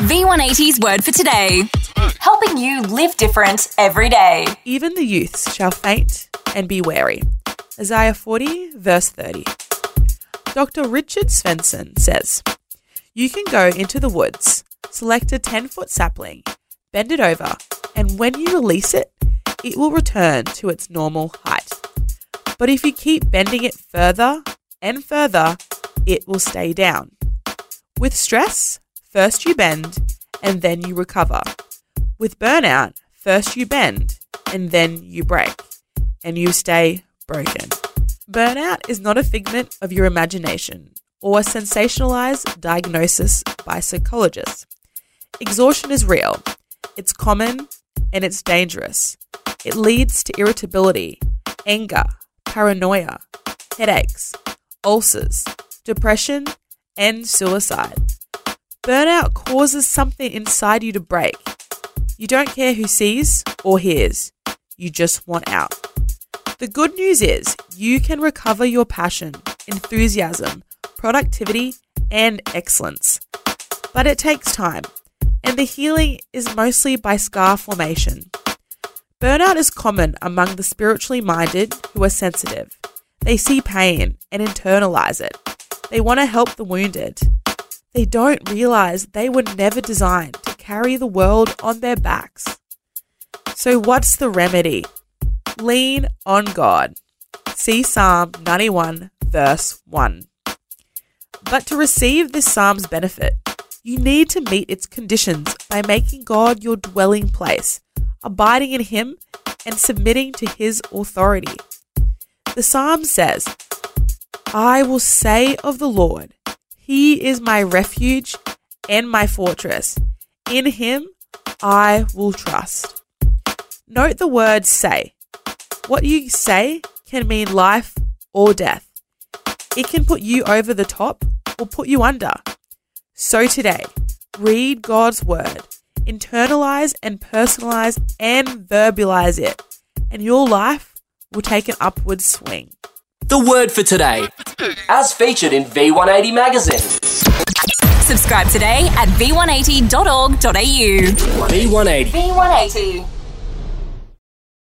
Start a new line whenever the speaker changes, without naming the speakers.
V180's word for today. Helping you live different every day.
Even the youths shall faint and be weary. Isaiah 40, verse 30. Dr. Richard Swenson says, You can go into the woods, select a 10 foot sapling, bend it over, and when you release it, it will return to its normal height. But if you keep bending it further and further, it will stay down. With stress, first you bend and then you recover. With burnout, first you bend and then you break and you stay broken. Burnout is not a figment of your imagination or a sensationalized diagnosis by psychologists. Exhaustion is real, it's common, and it's dangerous. It leads to irritability, anger, paranoia, headaches, ulcers, depression, and suicide. Burnout causes something inside you to break. You don't care who sees or hears, you just want out. The good news is you can recover your passion, enthusiasm, productivity, and excellence. But it takes time, and the healing is mostly by scar formation. Burnout is common among the spiritually minded who are sensitive. They see pain and internalize it. They want to help the wounded. They don't realize they were never designed to carry the world on their backs. So, what's the remedy? Lean on God. See Psalm 91, verse 1. But to receive this Psalm's benefit, you need to meet its conditions by making God your dwelling place, abiding in Him, and submitting to His authority. The Psalm says, I will say of the Lord, he is my refuge and my fortress. In him I will trust. Note the word say. What you say can mean life or death. It can put you over the top or put you under. So today, read God's word, internalize and personalize and verbalize it, and your life will take an upward swing.
The word for today, as featured in V180 magazine.
Subscribe today at v180.org.au.
V180.
V180.